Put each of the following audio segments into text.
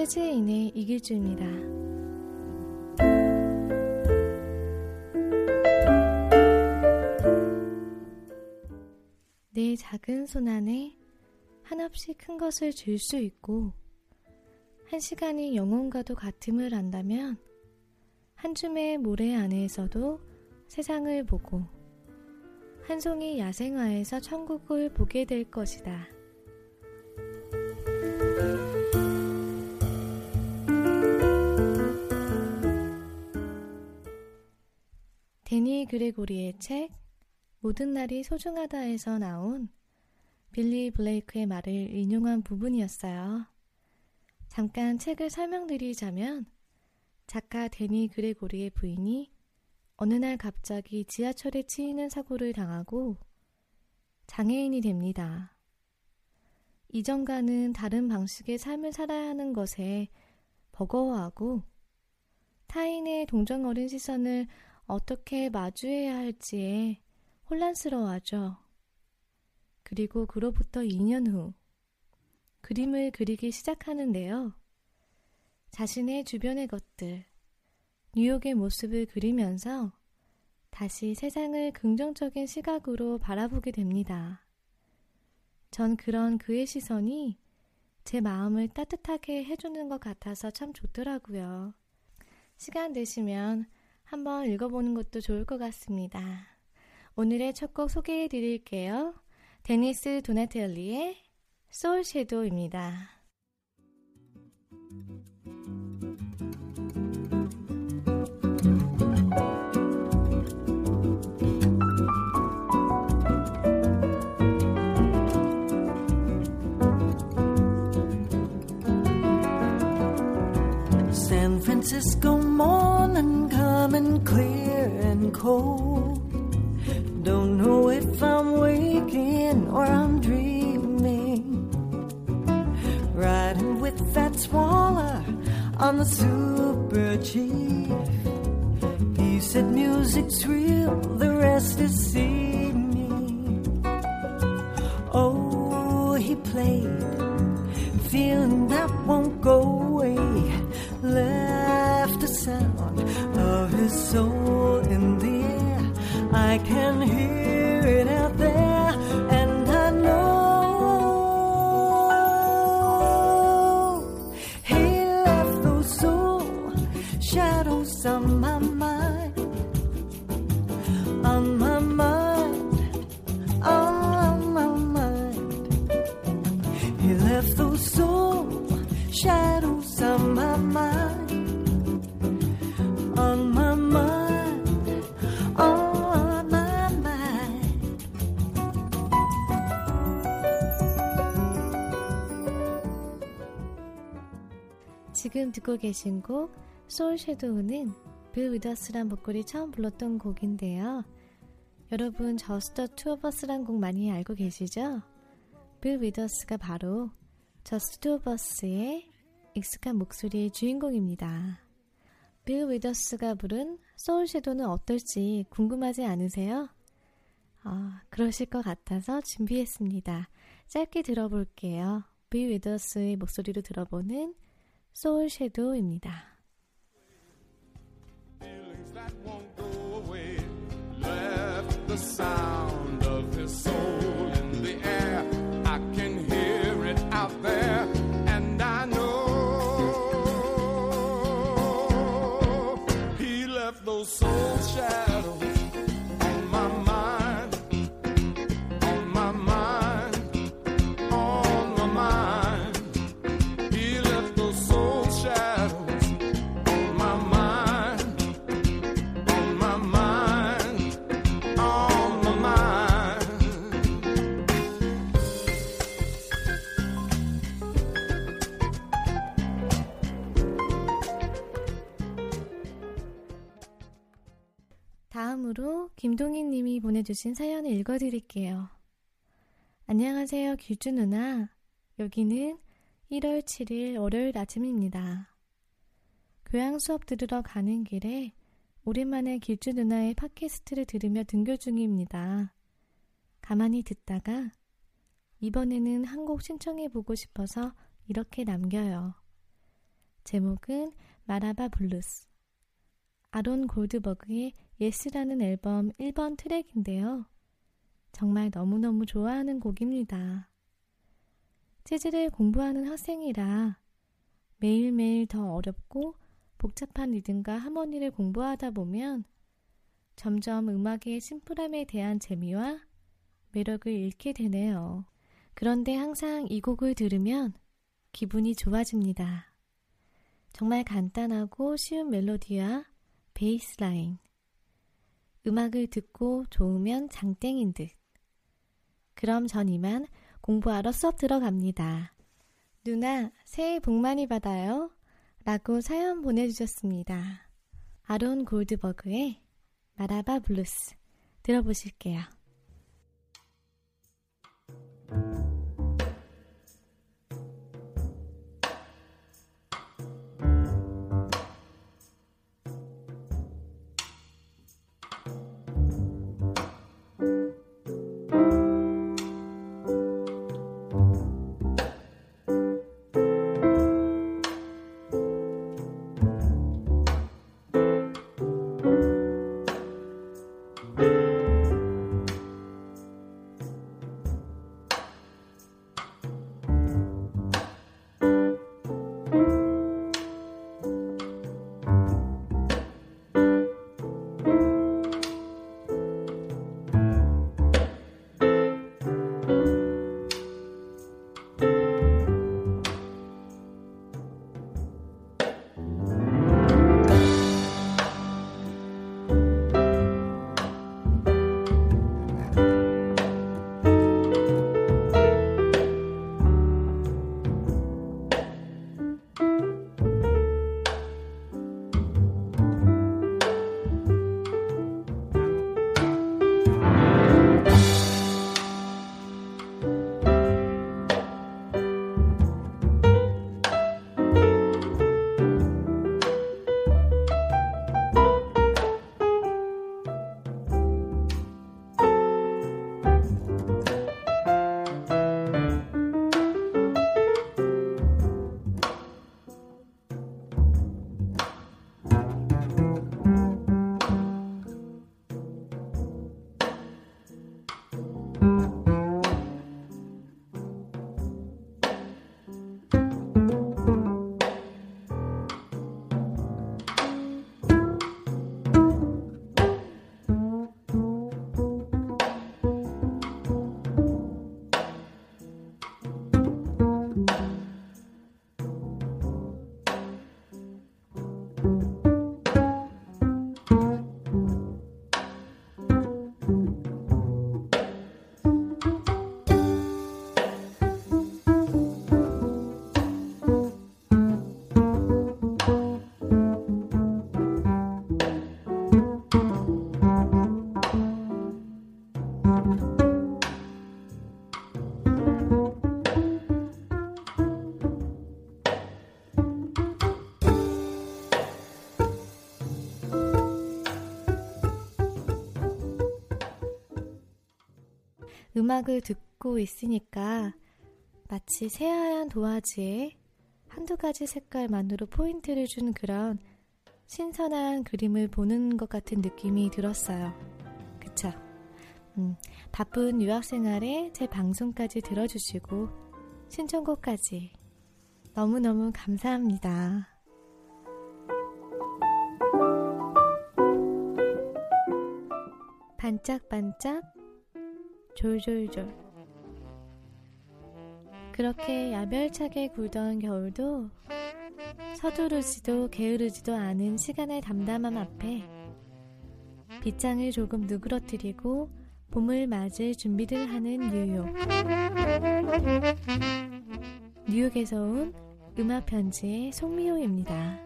재즈인의 이길주입니다. 내 작은 손 안에 한없이 큰 것을 줄 수 있고 한 시간이 영혼과도 같음을 안다면 한 줌의 모래 안에서도 세상을 보고 한 송이 야생화에서 천국을 보게 될 것이다. 그레고리의 책 모든 날이 소중하다에서 나온 빌리 블레이크의 말을 인용한 부분이었어요. 잠깐 책을 설명드리자면 작가 데니 그레고리의 부인이 어느 날 갑자기 지하철에 치이는 사고를 당하고 장애인이 됩니다. 이전과는 다른 방식의 삶을 살아야 하는 것에 버거워하고 타인의 동정 어린 시선을 어떻게 마주해야 할지에 혼란스러워하죠. 그리고 그로부터 2년 후 그림을 그리기 시작하는데요. 자신의 주변의 것들, 뉴욕의 모습을 그리면서 다시 세상을 긍정적인 시각으로 바라보게 됩니다. 전 그런 그의 시선이 제 마음을 따뜻하게 해주는 것 같아서 참 좋더라고요. 시간 되시면 한번 읽어보는 것도 좋을 것 같습니다. 오늘의 첫 곡 소개해 드릴게요. 데니스 도나텔리의 소울 섀도우입니다. San Francisco morning coming clear and cold. Don't know if I'm waking or I'm dreaming. Riding with that swaller on the super chief. He said music's real, the rest is 듣고 계신 곡 Soul Shadow는 빌 위더스란 보컬이 처음 불렀던 곡인데요. 여러분 저스터 투어버스란 곡 많이 알고 계시죠? 빌 위더스가 바로 저스트 투어버스의 익숙한 목소리의 주인공입니다. 빌 위더스가 부른 Soul Shadow는 어떨지 궁금하지 않으세요? 아, 그러실 것 같아서 준비했습니다. 짧게 들어볼게요. 빌 위더스의 목소리로 들어보는 소울 섀도우입니다. feelings that won't go away. Left the sound 김동희 님이 보내주신 사연을 읽어드릴게요. 안녕하세요, 길주 누나. 여기는 1월 7일 월요일 아침입니다. 교양 수업 들으러 가는 길에 오랜만에 길주 누나의 팟캐스트를 들으며 등교 중입니다. 가만히 듣다가 이번에는 한 곡 신청해 보고 싶어서 이렇게 남겨요. 제목은 Maraba Blues. 아론 골드버그의 Yes라는 앨범 1번 트랙인데요. 정말 너무너무 좋아하는 곡입니다. 재즈를 공부하는 학생이라 매일매일 더 어렵고 복잡한 리듬과 하모니를 공부하다 보면 점점 음악의 심플함에 대한 재미와 매력을 잃게 되네요. 그런데 항상 이 곡을 들으면 기분이 좋아집니다. 정말 간단하고 쉬운 멜로디와 베이스 라인. 음악을 듣고 좋으면 장땡인 듯. 그럼 전 이만 공부하러 수업 들어갑니다. 누나, 새해 복 많이 받아요. 라고 사연 보내주셨습니다. 아론 골드버그의 Maraba Blues 들어보실게요. 음악을 듣고 있으니까 마치 새하얀 도화지에 한두 가지 색깔만으로 포인트를 준 그런 신선한 그림을 보는 것 같은 느낌이 들었어요. 그쵸? 음, 바쁜 유학 생활에 제 방송까지 들어주시고 신청곡까지 너무너무 감사합니다. 반짝반짝 졸졸졸 그렇게 야멸차게 굴던 겨울도 서두르지도 게으르지도 않은 시간의 담담함 앞에 빗장을 조금 누그러뜨리고 봄을 맞을 준비를 하는 뉴욕 뉴욕에서 온 음악 편지의 송미호입니다.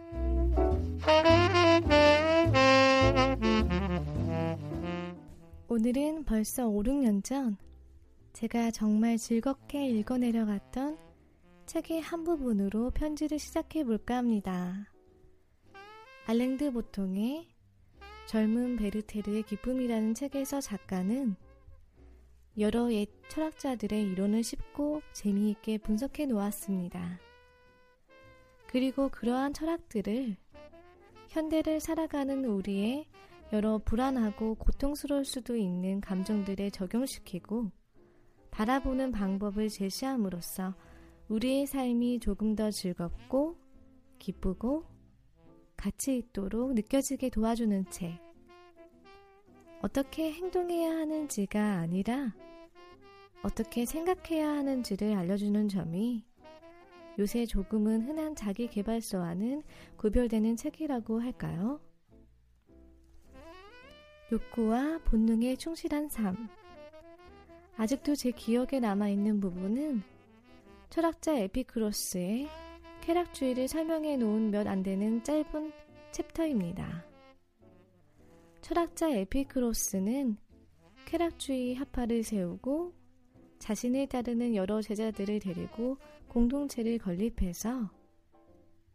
오늘은 벌써 5, 6년 전 제가 정말 즐겁게 읽어내려갔던 책의 한 부분으로 편지를 시작해 볼까 합니다. 알랭드 보통의 젊은 베르테르의 기쁨이라는 책에서 작가는 여러 옛 철학자들의 이론을 쉽고 재미있게 분석해 놓았습니다. 그리고 그러한 철학들을 현대를 살아가는 우리의 여러 불안하고 고통스러울 수도 있는 감정들에 적용시키고 바라보는 방법을 제시함으로써 우리의 삶이 조금 더 즐겁고 기쁘고 가치 있도록 느껴지게 도와주는 책. 어떻게 행동해야 하는지가 아니라 어떻게 생각해야 하는지를 알려주는 점이 요새 조금은 흔한 자기 개발서와는 구별되는 책이라고 할까요? 욕구와 본능에 충실한 삶. 아직도 제 기억에 남아있는 부분은 철학자 에피크로스의 쾌락주의를 설명해 놓은 몇 안 되는 짧은 챕터입니다. 철학자 에피크로스는 쾌락주의 합파를 세우고 자신을 따르는 여러 제자들을 데리고 공동체를 건립해서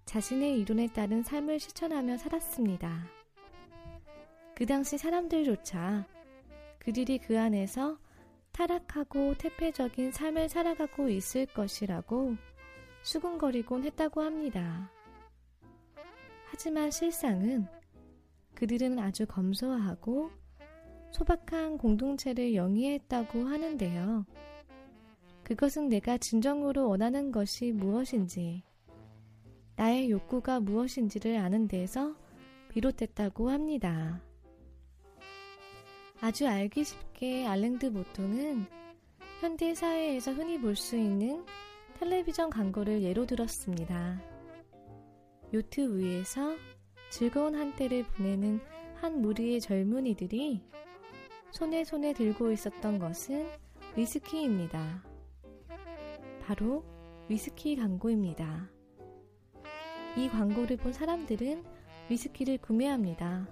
자신의 이론에 따른 삶을 실천하며 살았습니다. 그 당시 사람들조차 그들이 그 안에서 타락하고 태폐적인 삶을 살아가고 있을 것이라고 수군거리곤 했다고 합니다. 하지만 실상은 그들은 아주 검소하고 소박한 공동체를 영위했다고 하는데요. 그것은 내가 진정으로 원하는 것이 무엇인지, 나의 욕구가 무엇인지를 아는 데서 비롯됐다고 합니다. 아주 알기 쉽게 알랭드 보통은 현대 사회에서 흔히 볼 수 있는 텔레비전 광고를 예로 들었습니다. 요트 위에서 즐거운 한때를 보내는 한 무리의 젊은이들이 손에 손에 들고 있었던 것은 위스키입니다. 바로 위스키 광고입니다. 이 광고를 본 사람들은 위스키를 구매합니다.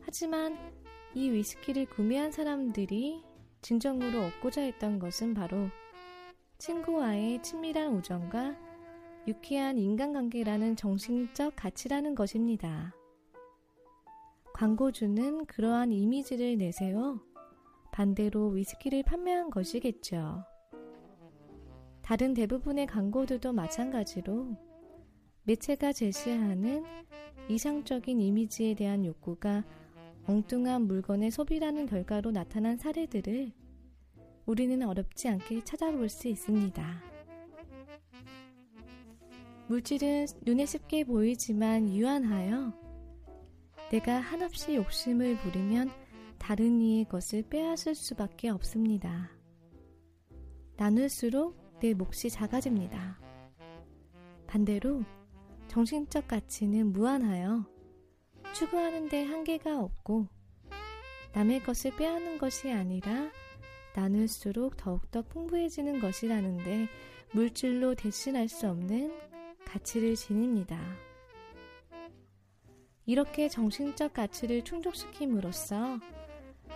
하지만 이 위스키를 구매한 사람들이 진정으로 얻고자 했던 것은 바로 친구와의 친밀한 우정과 유쾌한 인간관계라는 정신적 가치라는 것입니다. 광고주는 그러한 이미지를 내세워 반대로 위스키를 판매한 것이겠죠. 다른 대부분의 광고들도 마찬가지로 매체가 제시하는 이상적인 이미지에 대한 욕구가 엉뚱한 물건의 소비라는 결과로 나타난 사례들을 우리는 어렵지 않게 찾아볼 수 있습니다. 물질은 눈에 쉽게 보이지만 유한하여 내가 한없이 욕심을 부리면 다른 이의 것을 빼앗을 수밖에 없습니다. 나눌수록 내 몫이 작아집니다. 반대로 정신적 가치는 무한하여 추구하는데 한계가 없고 남의 것을 빼앗는 것이 아니라 나눌수록 더욱더 풍부해지는 것이라는데 물질로 대신할 수 없는 가치를 지닙니다. 이렇게 정신적 가치를 충족시킴으로써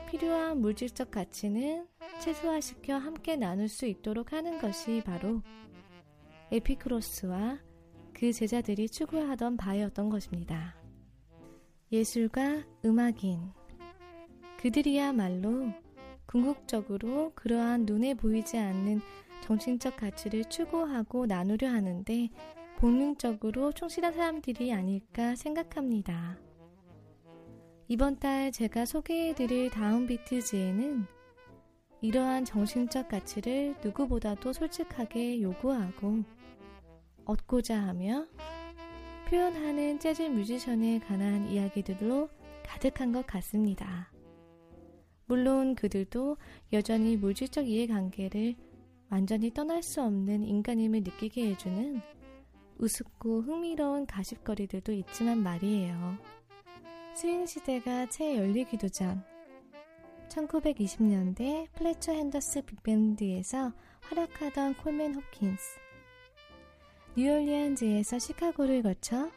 필요한 물질적 가치는 최소화시켜 함께 나눌 수 있도록 하는 것이 바로 에피크로스와 그 제자들이 추구하던 바였던 것입니다. 예술가, 음악인. 그들이야말로 궁극적으로 그러한 눈에 보이지 않는 정신적 가치를 추구하고 나누려 하는데 본능적으로 충실한 사람들이 아닐까 생각합니다. 이번 달 제가 소개해드릴 다음 비트즈에는 이러한 정신적 가치를 누구보다도 솔직하게 요구하고 얻고자 하며 표현하는 재즈 뮤지션에 관한 이야기들로 가득한 것 같습니다. 물론 그들도 여전히 물질적 이해관계를 완전히 떠날 수 없는 인간임을 느끼게 해주는 우습고 흥미로운 가십거리들도 있지만 말이에요. 스윙 시대가 채 열리기도 전 1920년대 플래처 헨더슨 빅밴드에서 활약하던 콜맨 호킨스 뉴올리안즈에서 시카고를 거쳐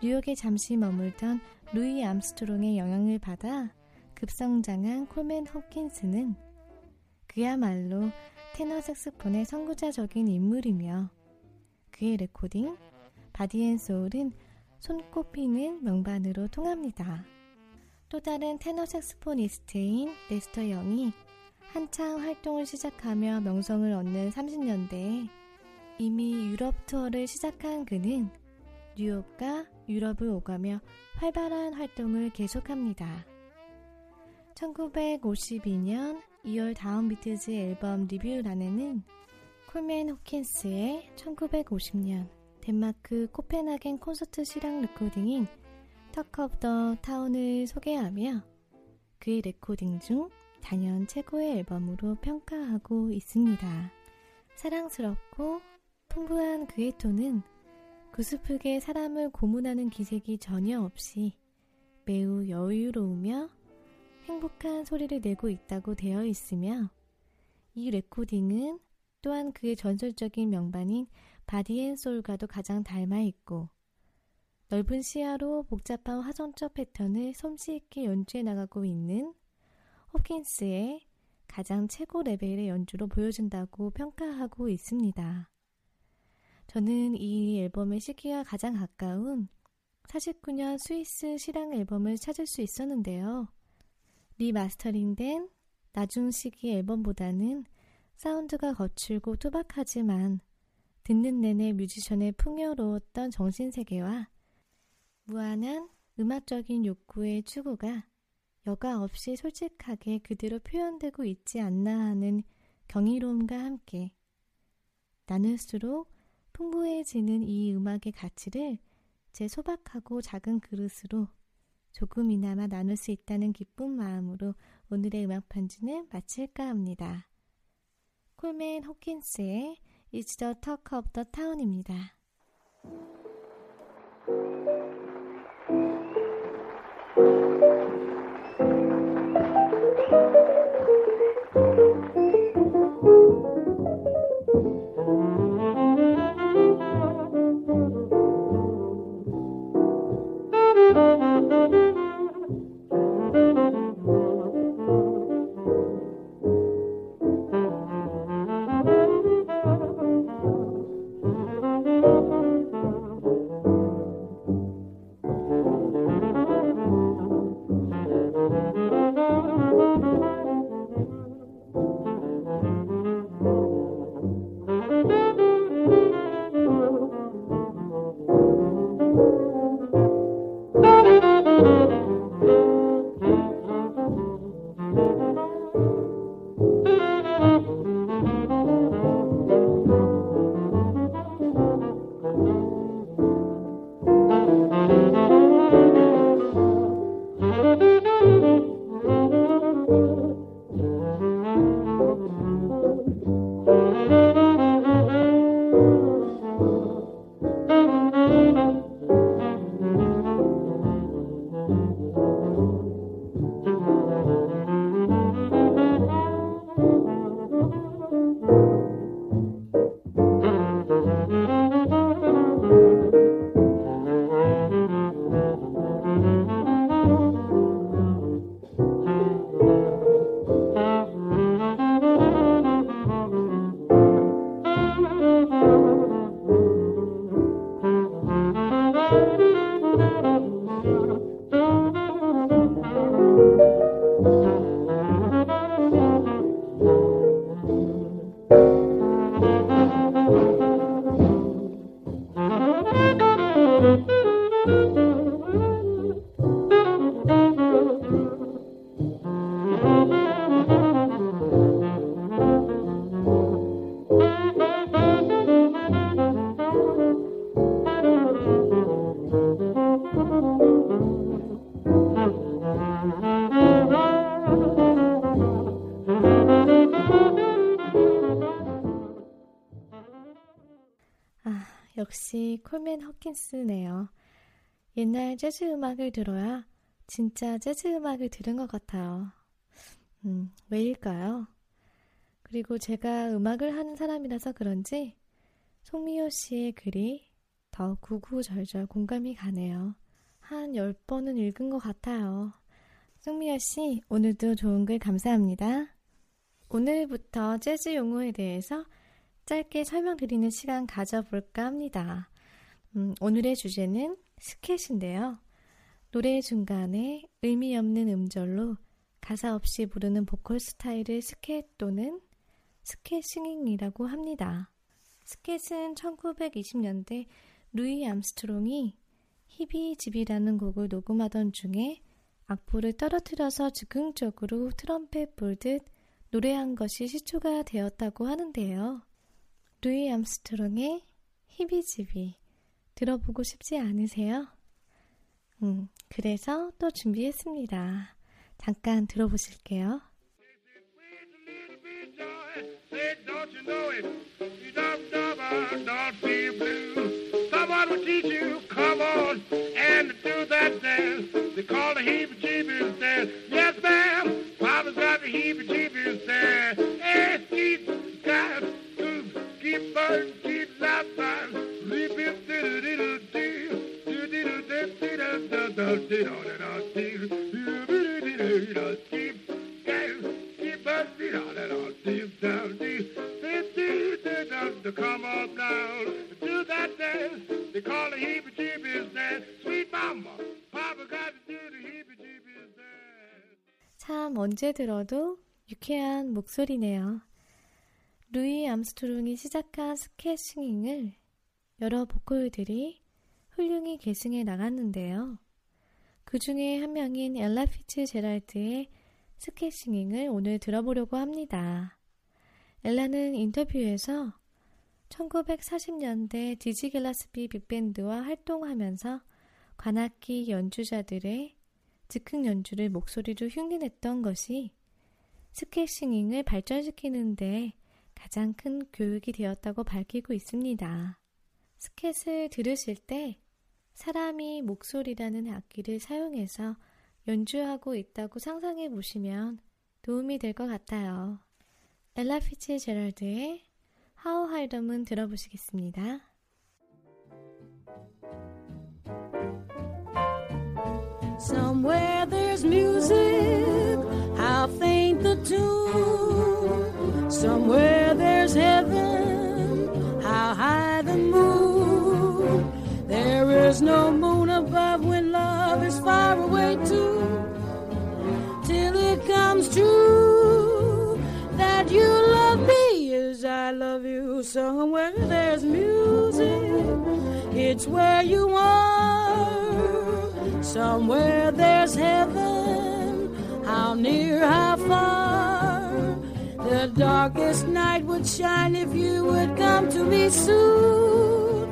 뉴욕에 잠시 머물던 루이 암스트롱의 영향을 받아 급성장한 콜맨 호킨스는 그야말로 테너 색스폰의 선구자적인 인물이며 그의 레코딩 Body and Soul은 손꼽히는 명반으로 통합니다. 또 다른 테너 saxophonist인 레스터 영이 한창 활동을 시작하며 명성을 얻는 30년대에 이미 유럽 투어를 시작한 그는 뉴욕과 유럽을 오가며 활발한 활동을 계속합니다. 1952년 2월 DownBeat지 앨범 리뷰란에는 콜맨 호킨스의 1950년 덴마크 코펜하겐 콘서트 실황 레코딩인 Talk of the Town을 소개하며 그의 레코딩 중 단연 최고의 앨범으로 평가하고 있습니다. 사랑스럽고 풍부한 그의 톤은 구슬프게 사람을 고문하는 기색이 전혀 없이 매우 여유로우며 행복한 소리를 내고 있다고 되어 있으며 이 레코딩은 또한 그의 전설적인 명반인 Body and Soul과도 가장 닮아 있고 넓은 시야로 복잡한 화성적 패턴을 솜씨 있게 연주해 나가고 있는 호킨스의 가장 최고 레벨의 연주로 보여준다고 평가하고 있습니다. 저는 이 앨범의 시기와 가장 가까운 49년 스위스 실황 앨범을 찾을 수 있었는데요. remastering된 나중 시기 앨범보다는 사운드가 거칠고 투박하지만 듣는 내내 뮤지션의 풍요로웠던 정신세계와 무한한 음악적인 욕구의 추구가 여과 없이 솔직하게 그대로 표현되고 있지 않나 하는 경이로움과 함께 나눌수록 풍부해지는 이 음악의 가치를 제 소박하고 작은 그릇으로 조금이나마 나눌 수 있다는 기쁜 마음으로 오늘의 음악 편지는 마칠까 합니다. 콜맨 호킨스의 It's the Talk of the Town입니다. 콜맨 허킨스네요. 옛날 재즈 음악을 들어야 진짜 재즈 음악을 들은 것 같아요. 음, 왜일까요? 그리고 제가 음악을 하는 사람이라서 그런지 송미호 씨의 글이 더 구구절절 공감이 가네요. 한 10번은 읽은 것 같아요. 송미아 씨, 오늘도 좋은 글 감사합니다. 오늘부터 재즈 용어에 대해서 짧게 설명드리는 시간 가져볼까 합니다. 음, 오늘의 주제는 스캣인데요. 노래 중간에 의미 없는 음절로 가사 없이 부르는 보컬 스타일을 스캣 또는 스캣 singing이라고 합니다. 스캣은 1920년대 루이 암스트롱이 Heebie Jeebies라는 곡을 녹음하던 중에 악보를 떨어뜨려서 즉흥적으로 트럼펫 불듯 노래한 것이 시초가 되었다고 하는데요. 루이 암스트롱의 히비집이 들어보고 싶지 않으세요? 음, 그래서 또 준비했습니다. 잠깐 들어보실게요. Yes, ma'am. Papa's got the heebie-jeebies there. Hey, she's got 참 언제 들어도 유쾌한 목소리네요. 루이 암스트롱이 시작한 스캣 singing을 여러 보컬들이 훌륭히 계승해 나갔는데요. 그 중에 한 명인 엘라 피츠제럴드의 스캣 singing을 오늘 들어보려고 합니다. 엘라는 인터뷰에서 1940년대 디지 길레스피 빅밴드와 활동하면서 관악기 연주자들의 즉흥 연주를 목소리로 흉내냈던 것이 스케싱잉을 발전시키는데 가장 큰 교육이 되었다고 밝히고 있습니다. 스켓을 들으실 때 사람이 목소리라는 악기를 사용해서 연주하고 있다고 상상해 보시면 도움이 될 것 같아요. 엘라 피츠 제럴드의 How Dom은 들어보시겠습니다. Somewhere there's music, how faint. Somewhere there's heaven, how high the moon. There is no moon above when love is far away too. Till it comes true that you love me as I love you. Somewhere there's music, it's where you are. Somewhere there's heaven, darkest night would shine if you would come to me soon.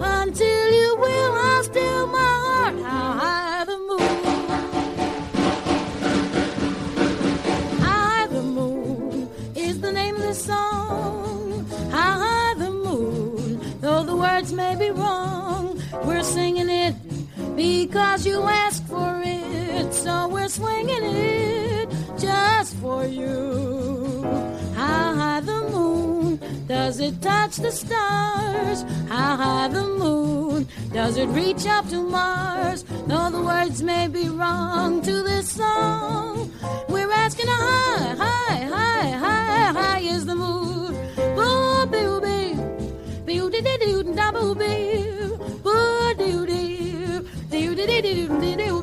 Until you will, I'll still my heart, how high the moon. High the moon is the name of the song. How high the moon, though the words may be wrong, we're singing it because you asked for it. So we're swinging it just for you. Does it touch the stars? How high the moon does it reach up to Mars? Though the words may be wrong to this song, we're asking how high, high, high, high, high is the moon. Boo, boo, boo, boo, dee, dee, doo, da, boo, boo, boo, doo, doo, doo, dee, dee, doo, dee, doo,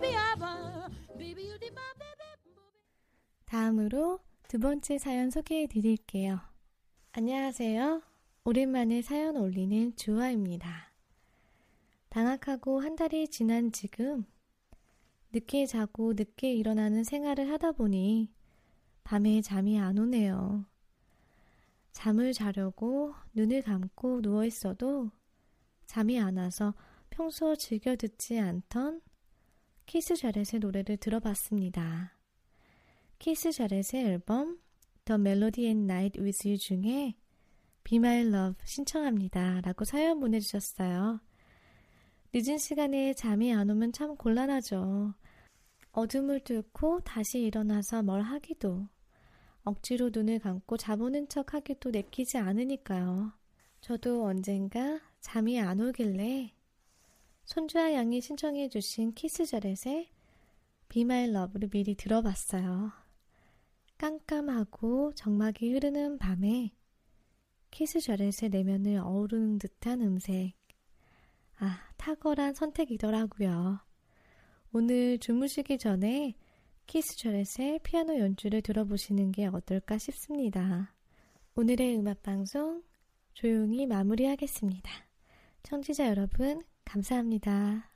다음으로 두 번째 사연 소개해 드릴게요. 안녕하세요. 오랜만에 사연 올리는 주화입니다. 방학하고 한 달이 지난 지금 늦게 자고 늦게 일어나는 생활을 하다 보니 밤에 잠이 안 오네요. 잠을 자려고 눈을 감고 누워 있어도 잠이 안 와서 평소 즐겨 듣지 않던 키스 자렛의 노래를 들어봤습니다. 키스 자렛의 앨범 The Melody and Night With You 중에 Be My Love 신청합니다. 라고 사연 보내주셨어요. 늦은 시간에 잠이 안 오면 참 곤란하죠. 어둠을 뚫고 다시 일어나서 뭘 하기도, 억지로 눈을 감고 자보는 척 하기도 내키지 않으니까요. 저도 언젠가 잠이 안 오길래 손주아 양이 신청해주신 키스 자렛의 Be My Love를 미리 들어봤어요. 깜깜하고 적막이 흐르는 밤에 키스 자렛의 내면을 아우르는 듯한 음색. 아, 탁월한 선택이더라고요. 오늘 주무시기 전에 키스 자렛의 피아노 연주를 들어보시는 게 어떨까 싶습니다. 오늘의 음악 방송 조용히 마무리하겠습니다. 청취자 여러분, 감사합니다.